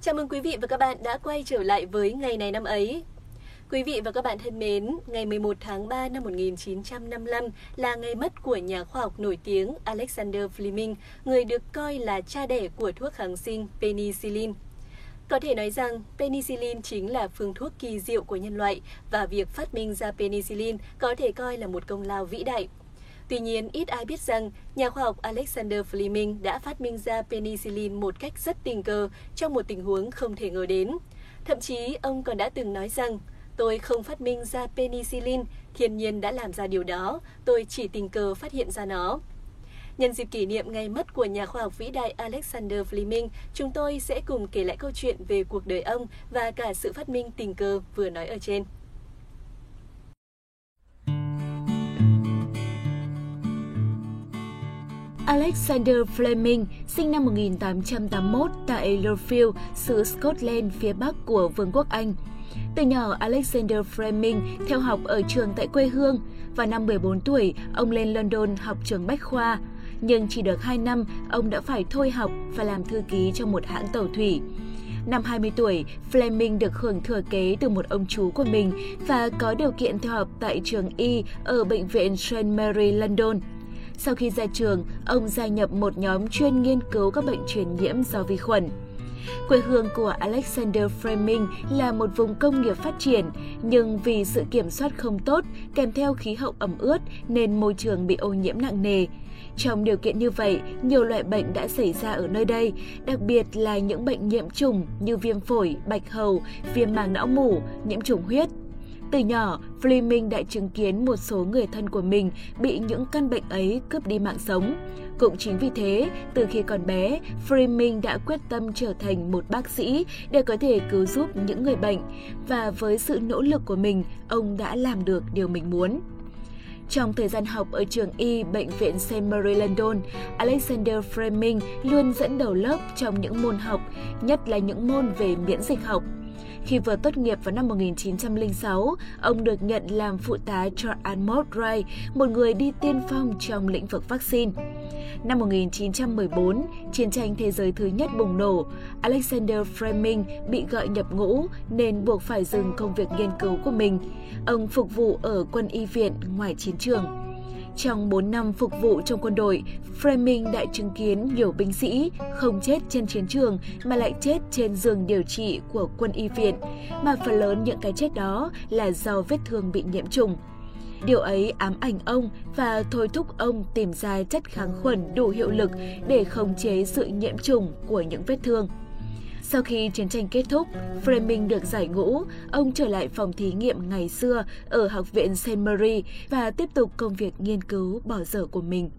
Chào mừng quý vị và các bạn đã quay trở lại với ngày này năm ấy. Quý vị và các bạn thân mến, ngày 11 tháng 3 năm 1955 là ngày mất của nhà khoa học nổi tiếng Alexander Fleming, người được coi là cha đẻ của thuốc kháng sinh penicillin. Có thể nói rằng, penicillin chính là phương thuốc kỳ diệu của nhân loại và việc phát minh ra penicillin có thể coi là một công lao vĩ đại. Tuy nhiên, ít ai biết rằng nhà khoa học Alexander Fleming đã phát minh ra penicillin một cách rất tình cờ trong một tình huống không thể ngờ đến. Thậm chí, ông còn đã từng nói rằng, tôi không phát minh ra penicillin, thiên nhiên đã làm ra điều đó, tôi chỉ tình cờ phát hiện ra nó. Nhân dịp kỷ niệm ngày mất của nhà khoa học vĩ đại Alexander Fleming, chúng tôi sẽ cùng kể lại câu chuyện về cuộc đời ông và cả sự phát minh tình cờ vừa nói ở trên. Alexander Fleming sinh năm 1881 tại Lowfield, xứ Scotland phía bắc của Vương quốc Anh. Từ nhỏ, Alexander Fleming theo học ở trường tại quê hương. Vào năm 14 tuổi, ông lên London học trường Bách Khoa. Nhưng chỉ được 2 năm, ông đã phải thôi học và làm thư ký cho một hãng tàu thủy. Năm 20 tuổi, Fleming được hưởng thừa kế từ một ông chú của mình và có điều kiện theo học tại trường Y ở Bệnh viện St. Mary London. Sau khi ra trường, ông gia nhập một nhóm chuyên nghiên cứu các bệnh truyền nhiễm do vi khuẩn. Quê hương của Alexander Fleming là một vùng công nghiệp phát triển, nhưng vì sự kiểm soát không tốt kèm theo khí hậu ẩm ướt nên môi trường bị ô nhiễm nặng nề. Trong điều kiện như vậy, nhiều loại bệnh đã xảy ra ở nơi đây, đặc biệt là những bệnh nhiễm trùng như viêm phổi, bạch hầu, viêm màng não mủ, nhiễm trùng huyết. Từ nhỏ, Fleming đã chứng kiến một số người thân của mình bị những căn bệnh ấy cướp đi mạng sống. Cũng chính vì thế, từ khi còn bé, Fleming đã quyết tâm trở thành một bác sĩ để có thể cứu giúp những người bệnh. Và với sự nỗ lực của mình, ông đã làm được điều mình muốn. Trong thời gian học ở trường Y Bệnh viện St. Mary London, Alexander Fleming luôn dẫn đầu lớp trong những môn học, nhất là những môn về miễn dịch học. Khi vừa tốt nghiệp vào năm 1906, ông được nhận làm phụ tá cho Almod Wright, một người đi tiên phong trong lĩnh vực vaccine. Năm 1914, chiến tranh thế giới thứ nhất bùng nổ. Alexander Fleming bị gọi nhập ngũ nên buộc phải dừng công việc nghiên cứu của mình. Ông phục vụ ở quân y viện ngoài chiến trường. Trong 4 năm phục vụ trong quân đội, Fleming đã chứng kiến nhiều binh sĩ không chết trên chiến trường mà lại chết trên giường điều trị của quân y viện, mà phần lớn những cái chết đó là do vết thương bị nhiễm trùng. Điều ấy ám ảnh ông và thôi thúc ông tìm ra chất kháng khuẩn đủ hiệu lực để khống chế sự nhiễm trùng của những vết thương. Sau khi chiến tranh kết thúc, Fleming được giải ngũ, ông trở lại phòng thí nghiệm ngày xưa ở Học viện St. Mary và tiếp tục công việc nghiên cứu bỏ dở của mình.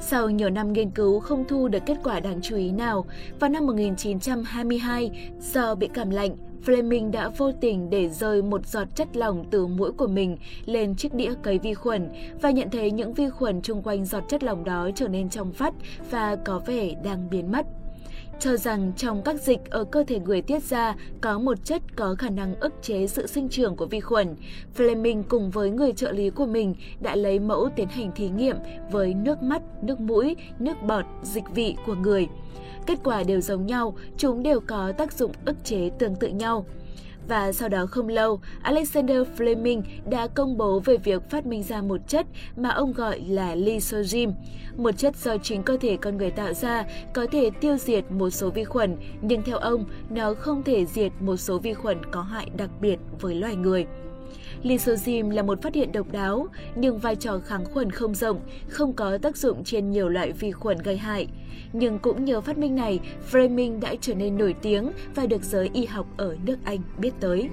Sau nhiều năm nghiên cứu không thu được kết quả đáng chú ý nào, vào năm 1922, do bị cảm lạnh, Fleming đã vô tình để rơi một giọt chất lỏng từ mũi của mình lên chiếc đĩa cấy vi khuẩn và nhận thấy những vi khuẩn chung quanh giọt chất lỏng đó trở nên trong vắt và có vẻ đang biến mất cho rằng trong các dịch ở cơ thể người tiết ra có một chất có khả năng ức chế sự sinh trưởng của vi khuẩn. Fleming cùng với người trợ lý của mình đã lấy mẫu tiến hành thí nghiệm với nước mắt, nước mũi, nước bọt, dịch vị của người. Kết quả đều giống nhau, chúng đều có tác dụng ức chế tương tự nhau. Và sau đó không lâu, Alexander Fleming đã công bố về việc phát minh ra một chất mà ông gọi là lysozyme. Một chất do chính cơ thể con người tạo ra có thể tiêu diệt một số vi khuẩn, nhưng theo ông, nó không thể diệt một số vi khuẩn có hại đặc biệt với loài người. Lysozyme là một phát hiện độc đáo, nhưng vai trò kháng khuẩn không rộng, không có tác dụng trên nhiều loại vi khuẩn gây hại. Nhưng cũng nhờ phát minh này, Fleming đã trở nên nổi tiếng và được giới y học ở nước Anh biết tới.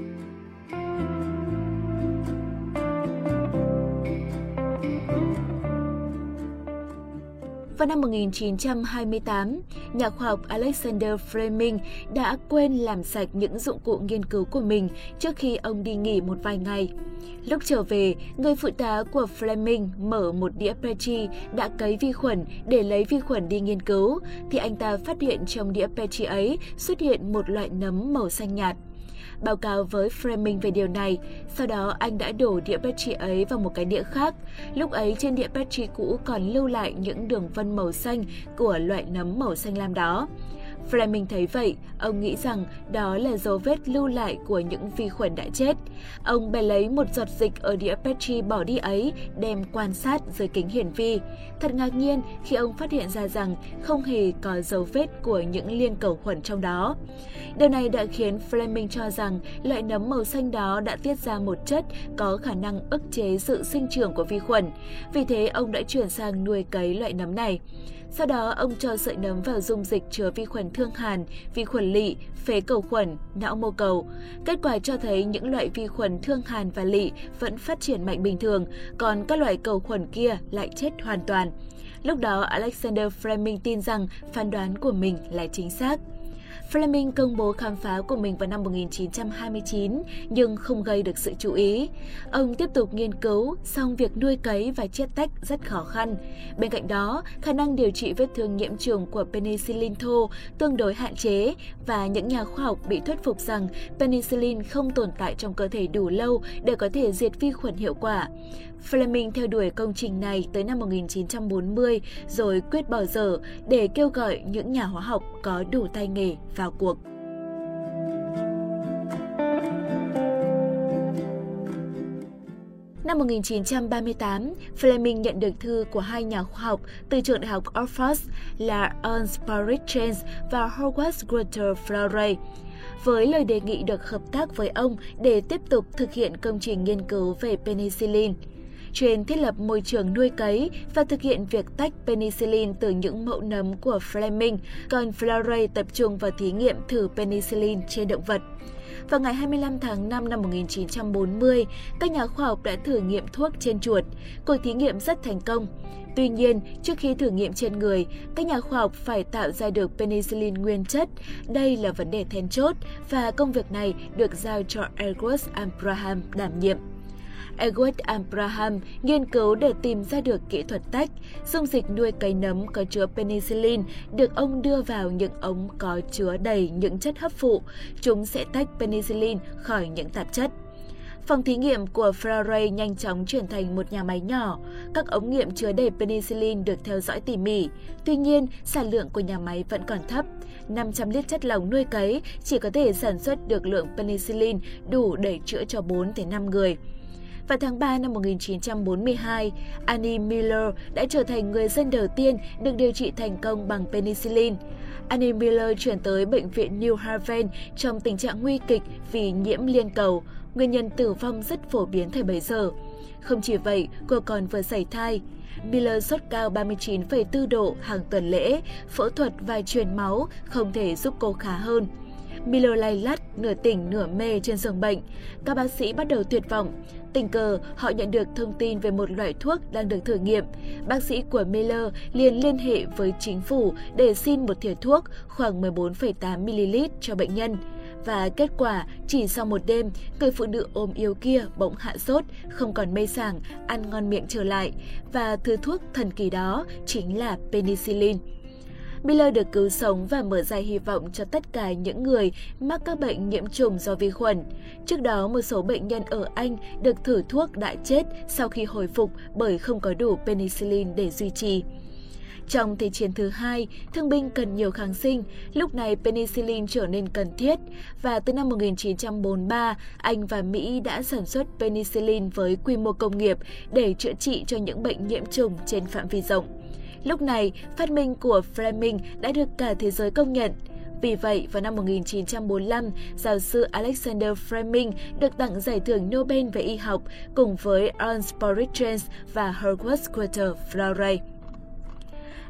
Vào năm 1928, nhà khoa học Alexander Fleming đã quên làm sạch những dụng cụ nghiên cứu của mình trước khi ông đi nghỉ một vài ngày. Lúc trở về, người phụ tá của Fleming mở một đĩa Petri đã cấy vi khuẩn để lấy vi khuẩn đi nghiên cứu, thì anh ta phát hiện trong đĩa Petri ấy xuất hiện một loại nấm màu xanh nhạt báo cáo với Fleming về điều này. Sau đó, anh đã đổ đĩa Petri ấy vào một cái đĩa khác. Lúc ấy, trên đĩa Petri cũ còn lưu lại những đường vân màu xanh của loại nấm màu xanh lam đó. Fleming thấy vậy, ông nghĩ rằng đó là dấu vết lưu lại của những vi khuẩn đã chết. Ông bè lấy một giọt dịch ở đĩa Petri bỏ đi ấy, đem quan sát dưới kính hiển vi. Thật ngạc nhiên khi ông phát hiện ra rằng không hề có dấu vết của những liên cầu khuẩn trong đó. Điều này đã khiến Fleming cho rằng loại nấm màu xanh đó đã tiết ra một chất có khả năng ức chế sự sinh trưởng của vi khuẩn. Vì thế, ông đã chuyển sang nuôi cấy loại nấm này. Sau đó, ông cho sợi nấm vào dung dịch chứa vi khuẩn thương hàn, vi khuẩn lỵ, phế cầu khuẩn, não mô cầu. Kết quả cho thấy những loại vi khuẩn thương hàn và lỵ vẫn phát triển mạnh bình thường, còn các loại cầu khuẩn kia lại chết hoàn toàn. Lúc đó, Alexander Fleming tin rằng phán đoán của mình là chính xác. Fleming công bố khám phá của mình vào năm 1929 nhưng không gây được sự chú ý. Ông tiếp tục nghiên cứu, song việc nuôi cấy và chiết tách rất khó khăn. Bên cạnh đó, khả năng điều trị vết thương nhiễm trùng của penicillin thô tương đối hạn chế và những nhà khoa học bị thuyết phục rằng penicillin không tồn tại trong cơ thể đủ lâu để có thể diệt vi khuẩn hiệu quả. Fleming theo đuổi công trình này tới năm 1940 rồi quyết bỏ dở để kêu gọi những nhà hóa học có đủ tay nghề vào cuộc. Năm 1938, Fleming nhận được thư của hai nhà khoa học từ trường đại học Oxford là Ernst Parichain và Howard Walter Florey với lời đề nghị được hợp tác với ông để tiếp tục thực hiện công trình nghiên cứu về penicillin trên thiết lập môi trường nuôi cấy và thực hiện việc tách penicillin từ những mẫu nấm của Fleming, còn Flaray tập trung vào thí nghiệm thử penicillin trên động vật. Vào ngày 25 tháng 5 năm 1940, các nhà khoa học đã thử nghiệm thuốc trên chuột. Cuộc thí nghiệm rất thành công. Tuy nhiên, trước khi thử nghiệm trên người, các nhà khoa học phải tạo ra được penicillin nguyên chất. Đây là vấn đề then chốt và công việc này được giao cho Edward Abraham đảm nhiệm. Edward Abraham nghiên cứu để tìm ra được kỹ thuật tách. Dung dịch nuôi cấy nấm có chứa penicillin được ông đưa vào những ống có chứa đầy những chất hấp phụ. Chúng sẽ tách penicillin khỏi những tạp chất. Phòng thí nghiệm của Faraday nhanh chóng chuyển thành một nhà máy nhỏ. Các ống nghiệm chứa đầy penicillin được theo dõi tỉ mỉ. Tuy nhiên, sản lượng của nhà máy vẫn còn thấp. 500 lít chất lỏng nuôi cấy chỉ có thể sản xuất được lượng penicillin đủ để chữa cho 4 5 người. Vào tháng 3 năm 1942, Annie Miller đã trở thành người dân đầu tiên được điều trị thành công bằng penicillin. Annie Miller chuyển tới bệnh viện New Haven trong tình trạng nguy kịch vì nhiễm liên cầu. Nguyên nhân tử vong rất phổ biến thời bấy giờ. Không chỉ vậy, cô còn vừa xảy thai. Miller sốt cao 39,4 độ hàng tuần lễ, phẫu thuật và truyền máu không thể giúp cô khá hơn. Miller lay lắt, nửa tỉnh nửa mê trên giường bệnh. Các bác sĩ bắt đầu tuyệt vọng. Tình cờ, họ nhận được thông tin về một loại thuốc đang được thử nghiệm. Bác sĩ của Miller liền liên hệ với chính phủ để xin một thìa thuốc khoảng 14,8ml cho bệnh nhân. Và kết quả, chỉ sau một đêm, người phụ nữ ôm yêu kia bỗng hạ sốt, không còn mê sảng, ăn ngon miệng trở lại. Và thứ thuốc thần kỳ đó chính là penicillin. Miller được cứu sống và mở ra hy vọng cho tất cả những người mắc các bệnh nhiễm trùng do vi khuẩn. Trước đó, một số bệnh nhân ở Anh được thử thuốc đã chết sau khi hồi phục bởi không có đủ penicillin để duy trì. Trong Thế chiến thứ hai, thương binh cần nhiều kháng sinh, lúc này penicillin trở nên cần thiết và từ năm 1943, Anh và Mỹ đã sản xuất penicillin với quy mô công nghiệp để chữa trị cho những bệnh nhiễm trùng trên phạm vi rộng. Lúc này, phát minh của Fleming đã được cả thế giới công nhận. Vì vậy, vào năm 1945, giáo sư Alexander Fleming được tặng giải thưởng Nobel về y học cùng với Ernst Poritrens và Herbert Quater Fleury.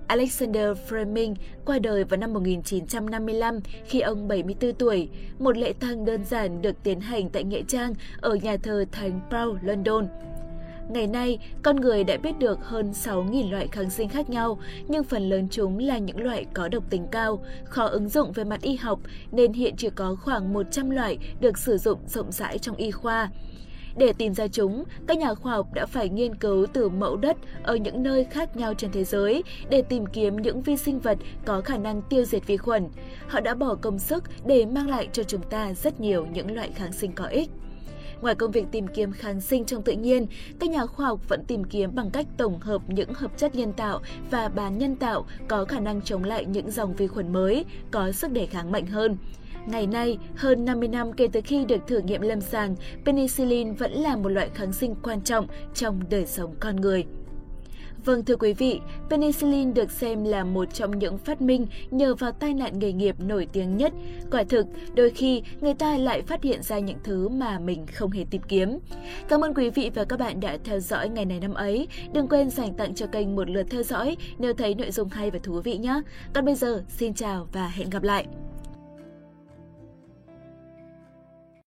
Alexander Fleming qua đời vào năm 1955 khi ông 74 tuổi. Một lễ tang đơn giản được tiến hành tại Nghệ Trang ở nhà thờ Thánh Paul, London. Ngày nay, con người đã biết được hơn 6.000 loại kháng sinh khác nhau, nhưng phần lớn chúng là những loại có độc tính cao, khó ứng dụng về mặt y học, nên hiện chỉ có khoảng 100 loại được sử dụng rộng rãi trong y khoa. Để tìm ra chúng, các nhà khoa học đã phải nghiên cứu từ mẫu đất ở những nơi khác nhau trên thế giới để tìm kiếm những vi sinh vật có khả năng tiêu diệt vi khuẩn. Họ đã bỏ công sức để mang lại cho chúng ta rất nhiều những loại kháng sinh có ích. Ngoài công việc tìm kiếm kháng sinh trong tự nhiên, các nhà khoa học vẫn tìm kiếm bằng cách tổng hợp những hợp chất nhân tạo và bán nhân tạo có khả năng chống lại những dòng vi khuẩn mới, có sức đề kháng mạnh hơn. Ngày nay, hơn 50 năm kể từ khi được thử nghiệm lâm sàng, penicillin vẫn là một loại kháng sinh quan trọng trong đời sống con người. Vâng thưa quý vị, penicillin được xem là một trong những phát minh nhờ vào tai nạn nghề nghiệp nổi tiếng nhất. Quả thực, đôi khi người ta lại phát hiện ra những thứ mà mình không hề tìm kiếm. Cảm ơn quý vị và các bạn đã theo dõi ngày này năm ấy. Đừng quên dành tặng cho kênh một lượt theo dõi nếu thấy nội dung hay và thú vị nhé. Còn bây giờ, xin chào và hẹn gặp lại!